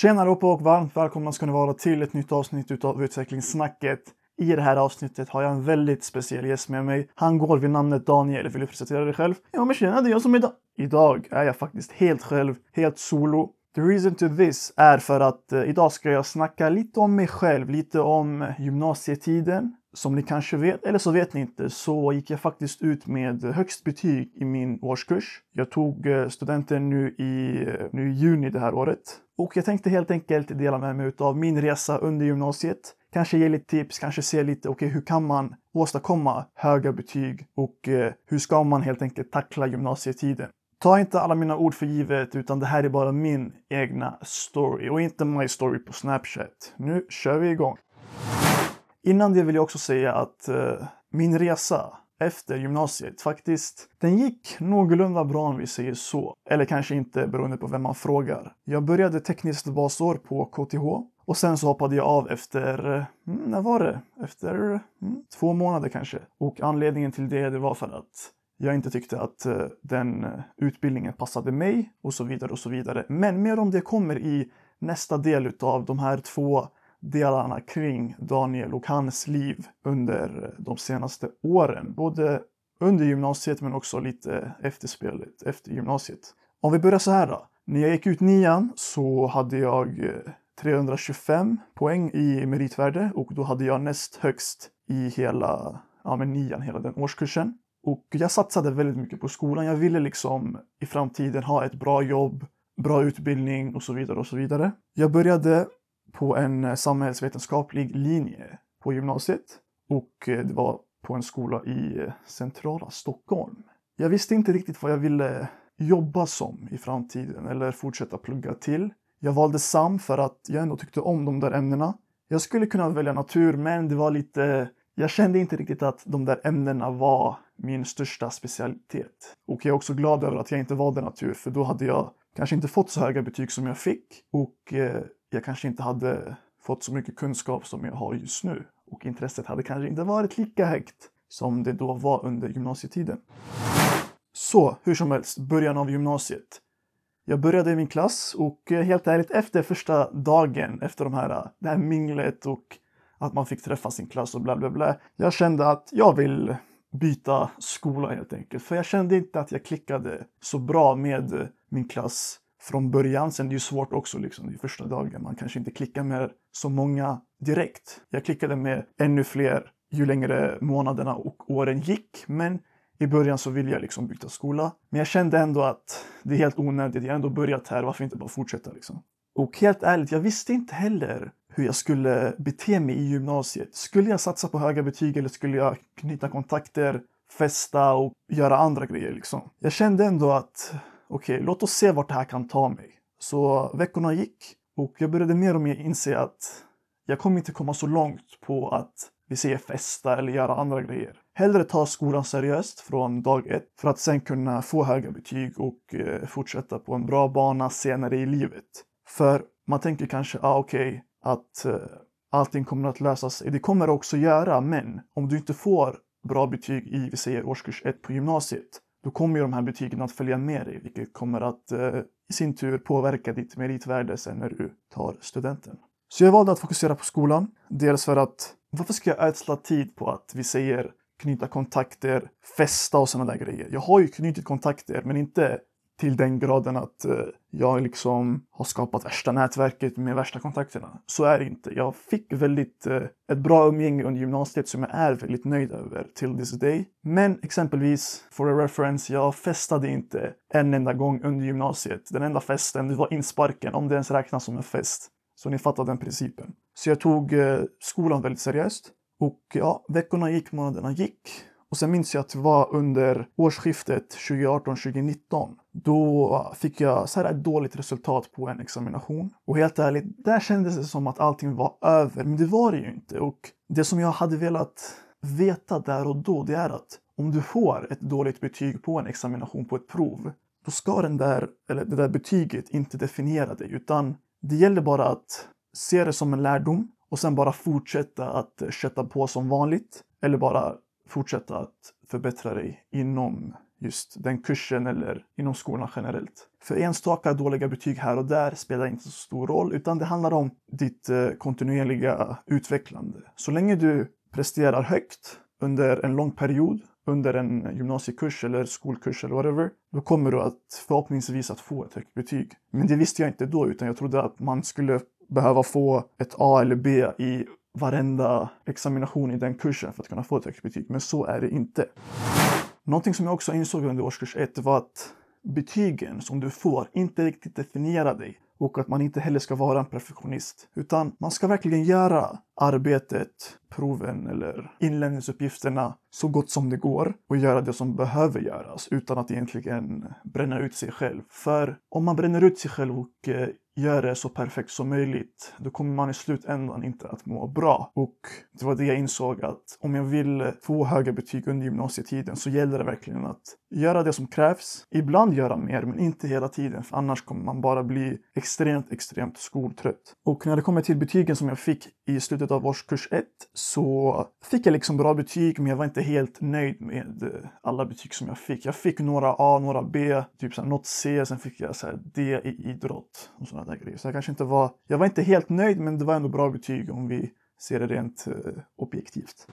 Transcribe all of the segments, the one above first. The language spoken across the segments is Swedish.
Tjena allihopa och varmt välkomna ska ni vara till ett nytt avsnitt utav Utvecklingssnacket. I det här avsnittet har jag en väldigt speciell gäst med mig. Han går vid namnet Daniel. Vill du presentera dig själv? Ja men tjena, det är jag som är idag. Idag är jag faktiskt helt själv, helt solo. The reason to this är för att eh, idag ska jag snacka lite om mig själv, lite om gymnasietiden. Som ni kanske vet, eller så vet ni inte, så gick jag faktiskt ut med högst betyg i min årskurs. Jag tog eh, studenten nu i, eh, nu i juni det här året. Och jag tänkte helt enkelt dela med mig av min resa under gymnasiet. Kanske ge lite tips, kanske se lite, okej, okay, hur kan man åstadkomma höga betyg och eh, hur ska man helt enkelt tackla gymnasietiden? Ta inte alla mina ord för givet, utan det här är bara min egna story och inte my story på Snapchat. Nu kör vi igång! Innan det vill jag också säga att eh, min resa efter gymnasiet faktiskt, den gick någorlunda bra om vi säger så. Eller kanske inte beroende på vem man frågar. Jag började tekniskt basår på KTH och sen så hoppade jag av efter, eh, mm, när var det? Efter mm, två månader kanske. Och anledningen till det, det var för att jag inte tyckte att eh, den eh, utbildningen passade mig och så vidare och så vidare. Men mer om det kommer i nästa del av de här två delarna kring Daniel och hans liv under de senaste åren. Både under gymnasiet men också lite efter spelet, efter gymnasiet. Om vi börjar så här då. När jag gick ut nian så hade jag eh, 325 poäng i meritvärde och då hade jag näst högst i hela ja, men nian, hela den årskursen. Och jag satsade väldigt mycket på skolan. Jag ville liksom i framtiden ha ett bra jobb, bra utbildning och så vidare och så vidare. Jag började på en eh, samhällsvetenskaplig linje på gymnasiet och eh, det var på en skola i eh, centrala Stockholm. Jag visste inte riktigt vad jag ville jobba som i framtiden eller fortsätta plugga till. Jag valde SAM för att jag ändå tyckte om de där ämnena. Jag skulle kunna välja natur men det var lite jag kände inte riktigt att de där ämnena var min största specialitet. Och jag är också glad över att jag inte valde natur för då hade jag kanske inte fått så höga betyg som jag fick och jag kanske inte hade fått så mycket kunskap som jag har just nu och intresset hade kanske inte varit lika högt som det då var under gymnasietiden. Så hur som helst, början av gymnasiet. Jag började i min klass och eh, helt ärligt efter första dagen efter de här, eh, det här minglet och att man fick träffa sin klass och bla bla bla. Jag kände att jag vill byta skola helt enkelt. För jag kände inte att jag klickade så bra med min klass från början. Sen är det ju svårt också liksom i första dagen. Man kanske inte klickar med så många direkt. Jag klickade med ännu fler ju längre månaderna och åren gick. Men i början så ville jag liksom byta skola. Men jag kände ändå att det är helt onödigt. Jag har ändå börjat här. Varför inte bara fortsätta liksom? Och helt ärligt, jag visste inte heller hur jag skulle bete mig i gymnasiet. Skulle jag satsa på höga betyg eller skulle jag knyta kontakter, festa och göra andra grejer liksom? Jag kände ändå att okej, okay, låt oss se vart det här kan ta mig. Så veckorna gick och jag började mer och mer inse att jag kommer inte komma så långt på att vi säger festa eller göra andra grejer. Hellre ta skolan seriöst från dag ett för att sen kunna få höga betyg och eh, fortsätta på en bra bana senare i livet. För man tänker kanske, ah, okej, okay, att eh, allting kommer att lösa sig. Det kommer det också göra, men om du inte får bra betyg i, vi säger årskurs 1 på gymnasiet, då kommer ju de här betygen att följa med dig, vilket kommer att eh, i sin tur påverka ditt meritvärde sen när du tar studenten. Så jag valde att fokusera på skolan. Dels för att varför ska jag ödsla tid på att vi säger knyta kontakter, festa och sådana där grejer. Jag har ju knutit kontakter, men inte till den graden att eh, jag liksom har skapat värsta nätverket med värsta kontakterna. Så är det inte. Jag fick väldigt eh, ett bra umgänge under gymnasiet som jag är väldigt nöjd över till this day. Men exempelvis, for a reference, jag festade inte en enda gång under gymnasiet. Den enda festen, det var insparken, om det ens räknas som en fest. Så ni fattar den principen. Så jag tog eh, skolan väldigt seriöst. Och ja, veckorna gick, månaderna gick. Och sen minns jag att det var under årsskiftet 2018-2019. Då fick jag så här ett dåligt resultat på en examination. Och helt ärligt, där kändes det som att allting var över. Men det var det ju inte. Och det som jag hade velat veta där och då, det är att om du får ett dåligt betyg på en examination på ett prov, då ska den där, eller det där betyget inte definiera dig, utan det gäller bara att se det som en lärdom och sen bara fortsätta att kötta på som vanligt. Eller bara fortsätta att förbättra dig inom just den kursen eller inom skolan generellt. För enstaka dåliga betyg här och där spelar inte så stor roll utan det handlar om ditt eh, kontinuerliga utvecklande. Så länge du presterar högt under en lång period, under en gymnasiekurs eller skolkurs eller whatever, då kommer du att förhoppningsvis att få ett högt betyg. Men det visste jag inte då utan jag trodde att man skulle behöva få ett A eller B i varenda examination i den kursen för att kunna få ett högt betyg. Men så är det inte. Någonting som jag också insåg under årskurs 1 var att betygen som du får inte riktigt definierar dig och att man inte heller ska vara en perfektionist. Utan man ska verkligen göra arbetet, proven eller inlämningsuppgifterna så gott som det går och göra det som behöver göras utan att egentligen bränna ut sig själv. För om man bränner ut sig själv och eh, gör det så perfekt som möjligt, då kommer man i slutändan inte att må bra. Och det var det jag insåg att om jag vill få höga betyg under gymnasietiden så gäller det verkligen att göra det som krävs. Ibland göra mer, men inte hela tiden, för annars kommer man bara bli extremt, extremt skoltrött. Och när det kommer till betygen som jag fick i slutet av årskurs 1 så fick jag liksom bra betyg, men jag var inte helt nöjd med alla betyg som jag fick. Jag fick några A, några B, typ så något C, sen fick jag så D i idrott och sådana där grejer. Så jag kanske inte var, jag var inte helt nöjd, men det var ändå bra betyg om vi ser det rent eh, objektivt.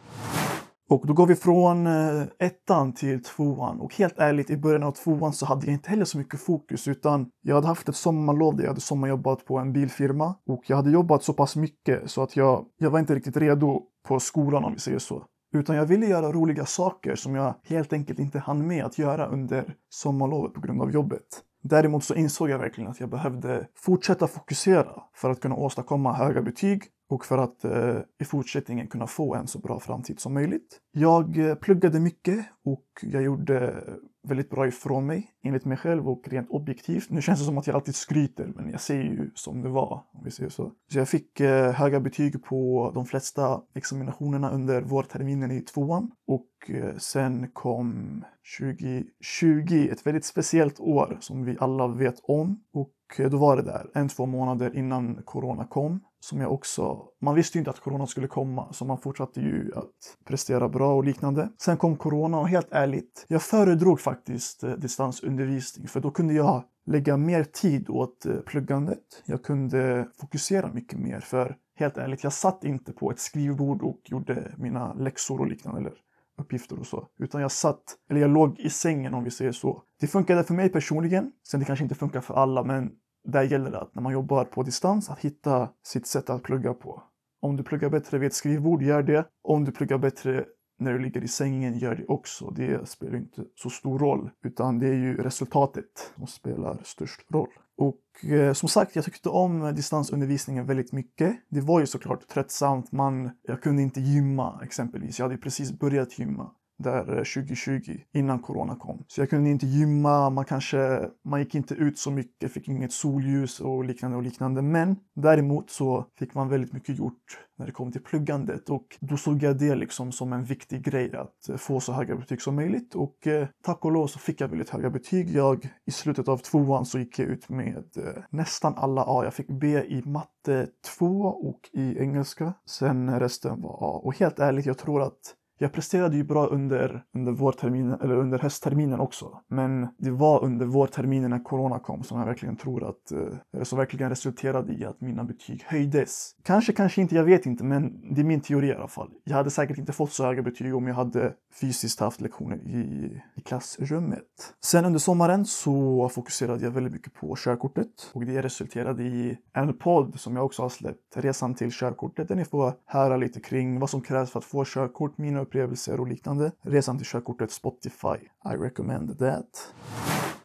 Och då går vi från eh, ettan till tvåan och helt ärligt i början av tvåan så hade jag inte heller så mycket fokus utan jag hade haft ett sommarlov där jag hade sommarjobbat på en bilfirma och jag hade jobbat så pass mycket så att jag, jag var inte riktigt redo på skolan om vi säger så. Utan jag ville göra roliga saker som jag helt enkelt inte hann med att göra under sommarlovet på grund av jobbet. Däremot så insåg jag verkligen att jag behövde fortsätta fokusera för att kunna åstadkomma höga betyg och för att eh, i fortsättningen kunna få en så bra framtid som möjligt. Jag eh, pluggade mycket och jag gjorde väldigt bra ifrån mig enligt mig själv och rent objektivt. Nu känns det som att jag alltid skryter men jag säger ju som det var om vi säger så. Så jag fick eh, höga betyg på de flesta examinationerna under vårterminen i tvåan och eh, sen kom 2020, ett väldigt speciellt år som vi alla vet om och Eh, då var det där en, två månader innan corona kom som jag också, man visste ju inte att corona skulle komma så man fortsatte ju att prestera bra och liknande. Sen kom corona och helt ärligt, jag föredrog faktiskt eh, distansundervisning för då kunde jag lägga mer tid åt eh, pluggandet. Jag kunde fokusera mycket mer för helt ärligt, jag satt inte på ett skrivbord och gjorde mina läxor och liknande eller uppgifter och så. Utan jag satt, eller jag låg i sängen om vi säger så. Det funkade för mig personligen. Sen det kanske inte funkar för alla men där gäller det att när man jobbar på distans att hitta sitt sätt att plugga på. Om du pluggar bättre vid ett skrivbord, gör det. Om du pluggar bättre när du ligger i sängen, gör det också. Det spelar inte så stor roll, utan det är ju resultatet som spelar störst roll. Och eh, som sagt, jag tyckte om distansundervisningen väldigt mycket. Det var ju såklart tröttsamt. Man, jag kunde inte gymma exempelvis. Jag hade precis börjat gymma där eh, 2020 innan corona kom. Så jag kunde inte gymma, man kanske, man gick inte ut så mycket, fick inget solljus och liknande och liknande. Men däremot så fick man väldigt mycket gjort när det kom till pluggandet och då såg jag det liksom som en viktig grej att eh, få så höga betyg som möjligt och eh, tack och lov så fick jag väldigt höga betyg. Jag i slutet av tvåan så gick jag ut med eh, nästan alla A. Jag fick B i matte 2 och i engelska. Sen resten var A och helt ärligt, jag tror att jag presterade ju bra under, under vårterminen, eller under höstterminen också. Men det var under vårterminen när corona kom som jag verkligen tror att, eh, som verkligen resulterade i att mina betyg höjdes. Kanske, kanske inte, jag vet inte, men det är min teori i alla fall. Jag hade säkert inte fått så höga betyg om jag hade fysiskt haft lektioner i, i klassrummet. Sen under sommaren så fokuserade jag väldigt mycket på körkortet och det resulterade i en podd som jag också har släppt, Resan till körkortet, där ni får höra lite kring vad som krävs för att få körkort, mina upplevelser och liknande. Resan till körkortet Spotify. I recommend that.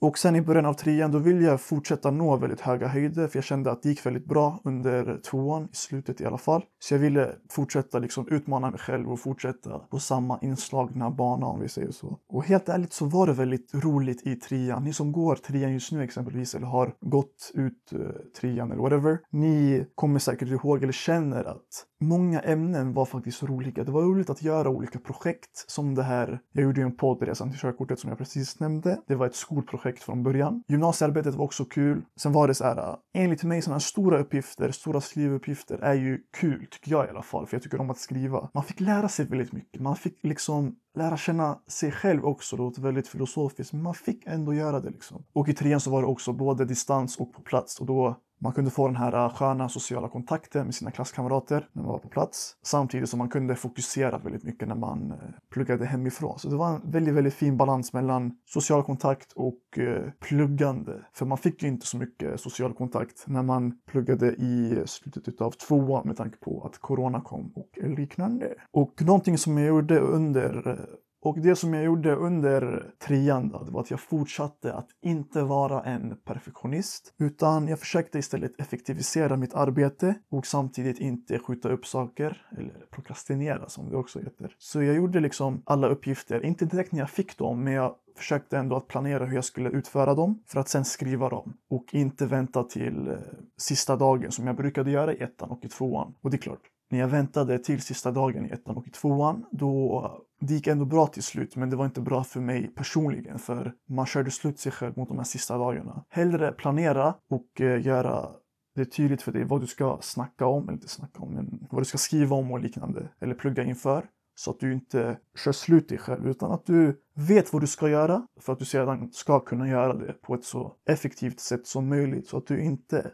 Och sen i början av trean då ville jag fortsätta nå väldigt höga höjder för jag kände att det gick väldigt bra under tvåan, i slutet i alla fall. Så jag ville fortsätta liksom utmana mig själv och fortsätta på samma inslagna bana om vi säger så. Och helt ärligt så var det väldigt roligt i trean. Ni som går trean just nu exempelvis eller har gått ut uh, trean eller whatever. Ni kommer säkert ihåg eller känner att många ämnen var faktiskt roliga. Det var roligt att göra olika projekt som det här. Jag gjorde ju en podd Resan till körkortet som jag precis nämnde. Det var ett skolprojekt från början. Gymnasiearbetet var också kul. Sen var det så här, äh, enligt mig sådana stora uppgifter, stora skrivuppgifter är ju kul tycker jag i alla fall. För jag tycker om att skriva. Man fick lära sig väldigt mycket. Man fick liksom lära känna sig själv också. Det låter väldigt filosofiskt, men man fick ändå göra det liksom. Och i trean så var det också både distans och på plats och då man kunde få den här äh, sköna sociala kontakten med sina klasskamrater när man var på plats. Samtidigt som man kunde fokusera väldigt mycket när man äh, pluggade hemifrån. Så det var en väldigt, väldigt fin balans mellan social kontakt och äh, pluggande. För man fick ju inte så mycket social kontakt när man pluggade i slutet av tvåan med tanke på att corona kom och liknande. Och någonting som jag gjorde under och det som jag gjorde under trean då, det var att jag fortsatte att inte vara en perfektionist utan jag försökte istället effektivisera mitt arbete och samtidigt inte skjuta upp saker eller prokrastinera som det också heter. Så jag gjorde liksom alla uppgifter, inte direkt när jag fick dem men jag försökte ändå att planera hur jag skulle utföra dem för att sen skriva dem och inte vänta till eh, sista dagen som jag brukade göra i ettan och i tvåan. Och det är klart, när jag väntade till sista dagen i ettan och i tvåan, då det gick ändå bra till slut, men det var inte bra för mig personligen för man körde slut sig själv mot de här sista dagarna. Hellre planera och eh, göra det tydligt för dig vad du ska snacka om, eller inte snacka om, men vad du ska skriva om och liknande, eller plugga inför. Så att du inte kör slut dig själv, utan att du vet vad du ska göra för att du sedan ska kunna göra det på ett så effektivt sätt som möjligt. Så att du inte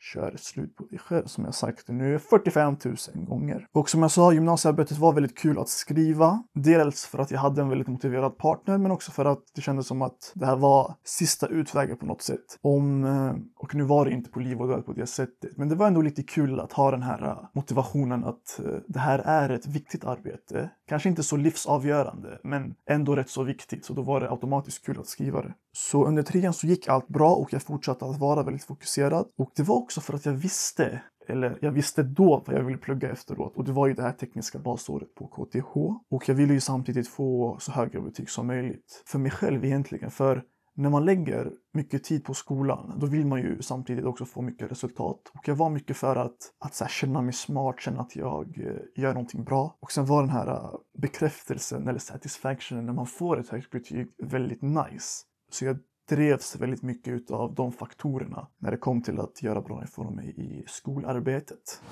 kör slut på dig själv som jag sagt nu 45 000 gånger. Och som jag sa, gymnasiearbetet var väldigt kul att skriva. Dels för att jag hade en väldigt motiverad partner men också för att det kändes som att det här var sista utvägen på något sätt. Om, eh, och nu var det inte på liv och död på det sättet, men det var ändå lite kul att ha den här eh, motivationen att eh, det här är ett viktigt arbete. Kanske inte så livsavgörande, men ändå rätt så viktigt. Så då var det automatiskt kul att skriva det. Så under trean så gick allt bra och jag fortsatte att vara väldigt fokuserad. Och det var också för att jag visste, eller jag visste då vad jag ville plugga efteråt. Och det var ju det här tekniska basåret på KTH. Och jag ville ju samtidigt få så höga betyg som möjligt. För mig själv egentligen. För när man lägger mycket tid på skolan, då vill man ju samtidigt också få mycket resultat. Och jag var mycket för att, att så känna mig smart, känna att jag eh, gör någonting bra. Och sen var den här uh, bekräftelsen eller satisfactionen när man får ett högt betyg väldigt nice. Så jag drevs väldigt mycket av de faktorerna när det kom till att göra bra ifrån mig i skolarbetet.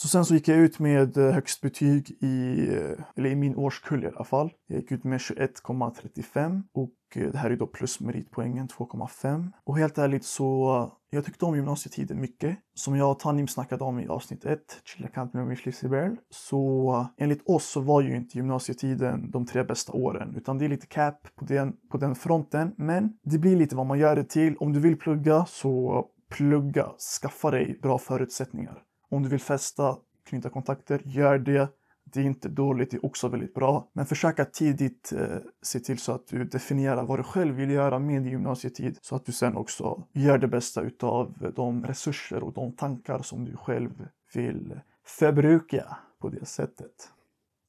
Så sen så gick jag ut med eh, högst betyg i, eh, eller i min årskull i alla fall. Jag gick ut med 21,35 och eh, det här är då plus meritpoängen 2,5. Och helt ärligt så jag tyckte om gymnasietiden mycket. Som jag och Tanim snackade om i avsnitt 1, Chillakant med Mishlisibel, så enligt oss så var ju inte gymnasietiden de tre bästa åren, utan det är lite cap på den, på den fronten. Men det blir lite vad man gör det till. Om du vill plugga så plugga, skaffa dig bra förutsättningar. Om du vill festa, knyta kontakter, gör det. Det är inte dåligt, det är också väldigt bra. Men försök att tidigt eh, se till så att du definierar vad du själv vill göra med din gymnasietid så att du sen också gör det bästa utav de resurser och de tankar som du själv vill förbruka på det sättet.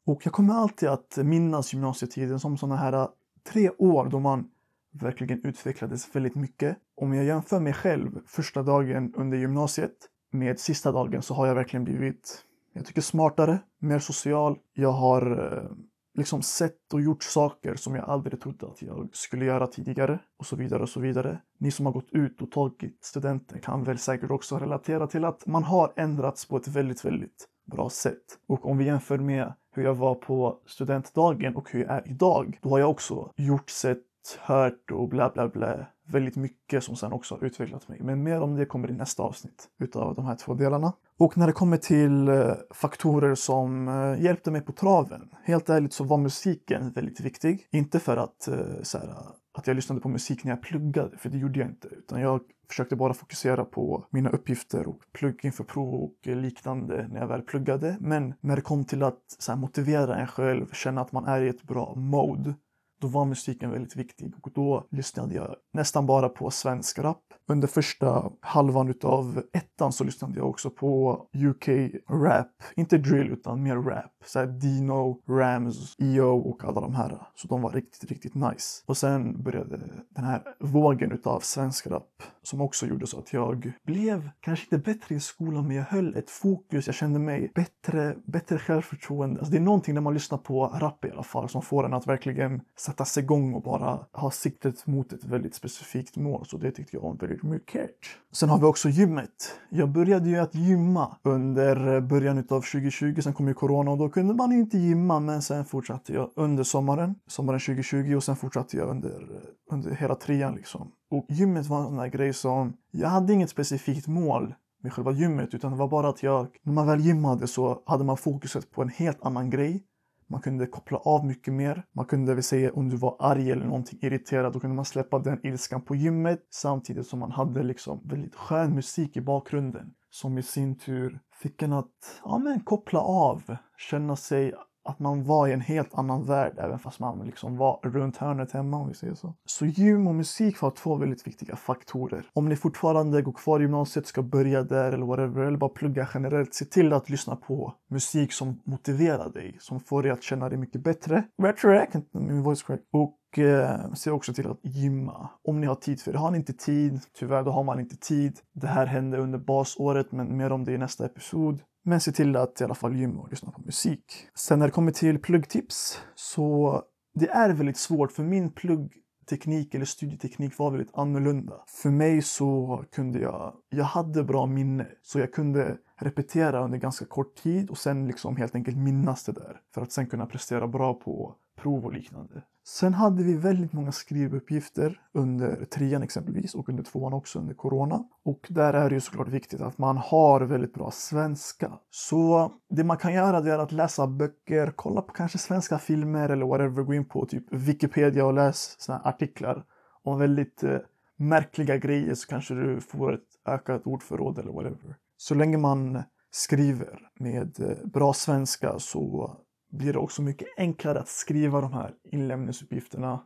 Och jag kommer alltid att minnas gymnasietiden som sådana här eh, tre år då man verkligen utvecklades väldigt mycket. Om jag jämför mig själv första dagen under gymnasiet med sista dagen så har jag verkligen blivit, jag tycker smartare, mer social. Jag har eh, liksom sett och gjort saker som jag aldrig trodde att jag skulle göra tidigare och så vidare och så vidare. Ni som har gått ut och tagit studenten kan väl säkert också relatera till att man har ändrats på ett väldigt, väldigt bra sätt. Och om vi jämför med hur jag var på studentdagen och hur jag är idag, då har jag också gjort, sett, hört och bla bla bla väldigt mycket som sen också har utvecklat mig. Men mer om det kommer i nästa avsnitt utav de här två delarna. Och när det kommer till eh, faktorer som eh, hjälpte mig på traven. Helt ärligt så var musiken väldigt viktig. Inte för att, eh, så här, att jag lyssnade på musik när jag pluggade, för det gjorde jag inte. Utan jag försökte bara fokusera på mina uppgifter och plugga inför prov och liknande när jag väl pluggade. Men när det kom till att så här, motivera en själv, känna att man är i ett bra mode då var musiken väldigt viktig och då lyssnade jag nästan bara på svensk rap. Under första halvan utav ettan så lyssnade jag också på UK rap. Inte drill utan mer rap. Såhär Dino, Rams, EO och alla de här. Så de var riktigt, riktigt nice. Och sen började den här vågen utav svensk rap som också gjorde så att jag blev kanske inte bättre i skolan men jag höll ett fokus. Jag kände mig bättre, bättre självförtroende. Alltså det är någonting när man lyssnar på rap i alla fall som får en att verkligen sätta sig igång och bara ha siktet mot ett väldigt specifikt mål. Så det tyckte jag var väldigt mycket. Sen har vi också gymmet. Jag började ju att gymma under början av 2020. Sen kom ju corona och då kunde man inte gymma. Men sen fortsatte jag under sommaren, sommaren 2020 och sen fortsatte jag under, under hela trean liksom. Och gymmet var en sån där grej som, jag hade inget specifikt mål med själva gymmet utan det var bara att jag, när man väl gymmade så hade man fokuset på en helt annan grej. Man kunde koppla av mycket mer. Man kunde vi säga om du var arg eller någonting irriterad, då kunde man släppa den ilskan på gymmet samtidigt som man hade liksom väldigt skön musik i bakgrunden som i sin tur fick en att ja, men koppla av, känna sig att man var i en helt annan värld även fast man liksom var runt hörnet hemma om vi säger så. Så gym och musik var två väldigt viktiga faktorer. Om ni fortfarande går kvar i gymnasiet, ska börja där eller whatever, eller bara plugga generellt, se till att lyssna på musik som motiverar dig, som får dig att känna dig mycket bättre. Bättre, min voice crack. Och eh, se också till att gymma. Om ni har tid för det. Har ni inte tid, tyvärr då har man inte tid. Det här hände under basåret, men mer om det i nästa episod. Men se till att i alla fall gymma och lyssna på musik. Sen när det kommer till pluggtips så det är väldigt svårt för min pluggteknik eller studieteknik var väldigt annorlunda. För mig så kunde jag, jag hade bra minne så jag kunde repetera under ganska kort tid och sen liksom helt enkelt minnas det där för att sen kunna prestera bra på prov och liknande. Sen hade vi väldigt många skrivuppgifter under trean exempelvis och under tvåan också under corona. Och där är det ju såklart viktigt att man har väldigt bra svenska. Så det man kan göra det är att läsa böcker, kolla på kanske svenska filmer eller whatever, gå in på typ Wikipedia och läs såna artiklar om väldigt eh, märkliga grejer så kanske du får ett ökat ordförråd eller whatever. Så länge man skriver med eh, bra svenska så blir det också mycket enklare att skriva de här inlämningsuppgifterna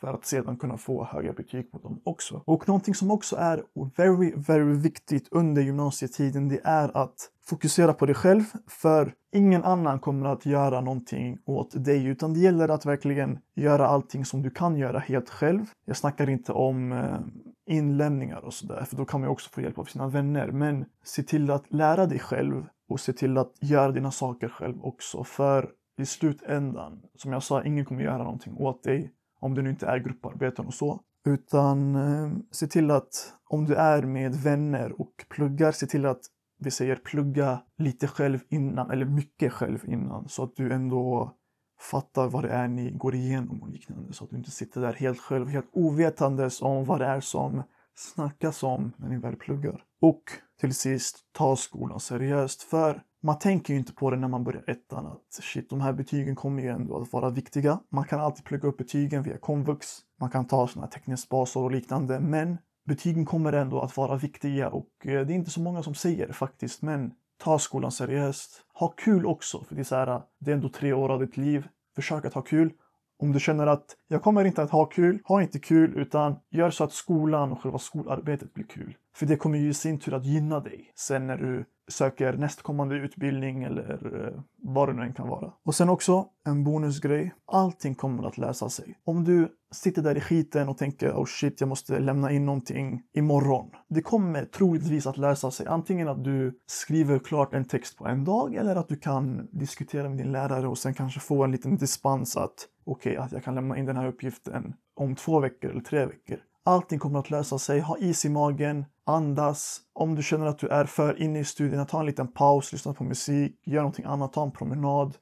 för att sedan kunna få höga betyg på dem också. Och någonting som också är very, very viktigt under gymnasietiden det är att fokusera på dig själv för ingen annan kommer att göra någonting åt dig utan det gäller att verkligen göra allting som du kan göra helt själv. Jag snackar inte om eh, inlämningar och sådär för då kan man ju också få hjälp av sina vänner men se till att lära dig själv och se till att göra dina saker själv också för i slutändan, som jag sa, ingen kommer göra någonting åt dig om du nu inte är grupparbeten och så. Utan eh, se till att om du är med vänner och pluggar, se till att vi säger plugga lite själv innan, eller mycket själv innan, så att du ändå fattar vad det är ni går igenom och liknande. Så att du inte sitter där helt själv, helt ovetandes om vad det är som snackas om när ni väl pluggar. Och till sist, ta skolan seriöst. För man tänker ju inte på det när man börjar ettan att shit, de här betygen kommer ju ändå att vara viktiga. Man kan alltid plugga upp betygen via komvux. Man kan ta sådana här tekniska och liknande, men betygen kommer ändå att vara viktiga och eh, det är inte så många som säger det faktiskt, men ta skolan seriöst. Ha kul också, för det är så här, det är ändå tre år av ditt liv. Försök att ha kul. Om du känner att jag kommer inte att ha kul, ha inte kul utan gör så att skolan och själva skolarbetet blir kul. För det kommer ju i sin tur att gynna dig sen när du söker nästkommande utbildning eller eh, vad det nu än kan vara. Och sen också en bonusgrej. Allting kommer att lösa sig. Om du sitter där i skiten och tänker oh shit, jag måste lämna in någonting imorgon. Det kommer troligtvis att lösa sig. Antingen att du skriver klart en text på en dag eller att du kan diskutera med din lärare och sen kanske få en liten dispens att okej, okay, att jag kan lämna in den här uppgiften om två veckor eller tre veckor. Allting kommer att lösa sig. Ha is i magen, andas. Om du känner att du är för inne i studierna, ta en liten paus, lyssna på musik, gör någonting annat, ta en promenad.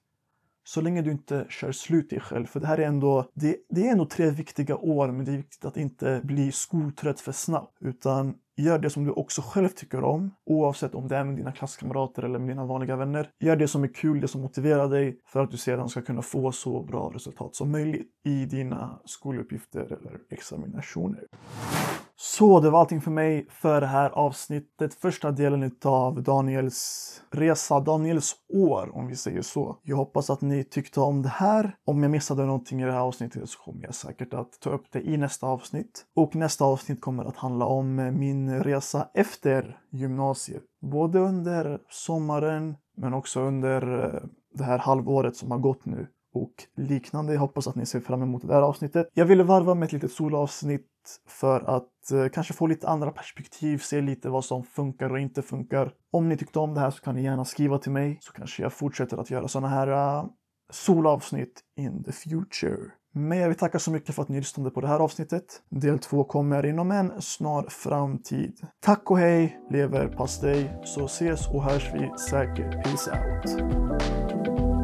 Så länge du inte kör slut dig själv. För det här är ändå, det, det är ändå tre viktiga år, men det är viktigt att inte bli skoltrött för snabbt. Utan Gör det som du också själv tycker om, oavsett om det är med dina klasskamrater eller med dina vanliga vänner. Gör det som är kul, det som motiverar dig för att du sedan ska kunna få så bra resultat som möjligt i dina skoluppgifter eller examinationer. Så det var allting för mig för det här avsnittet. Första delen av Daniels resa, Daniels år om vi säger så. Jag hoppas att ni tyckte om det här. Om jag missade någonting i det här avsnittet så kommer jag säkert att ta upp det i nästa avsnitt. Och nästa avsnitt kommer att handla om min resa efter gymnasiet. Både under sommaren men också under eh, det här halvåret som har gått nu och liknande. Jag hoppas att ni ser fram emot det här avsnittet. Jag ville varva med ett litet solavsnitt för att eh, kanske få lite andra perspektiv, se lite vad som funkar och inte funkar. Om ni tyckte om det här så kan ni gärna skriva till mig så kanske jag fortsätter att göra sådana här uh, solavsnitt in the future. Men jag vill tacka så mycket för att ni lyssnade på det här avsnittet. Del två kommer inom en snar framtid. Tack och hej, Leverpastej. så ses och hörs vi säkert. Peace out.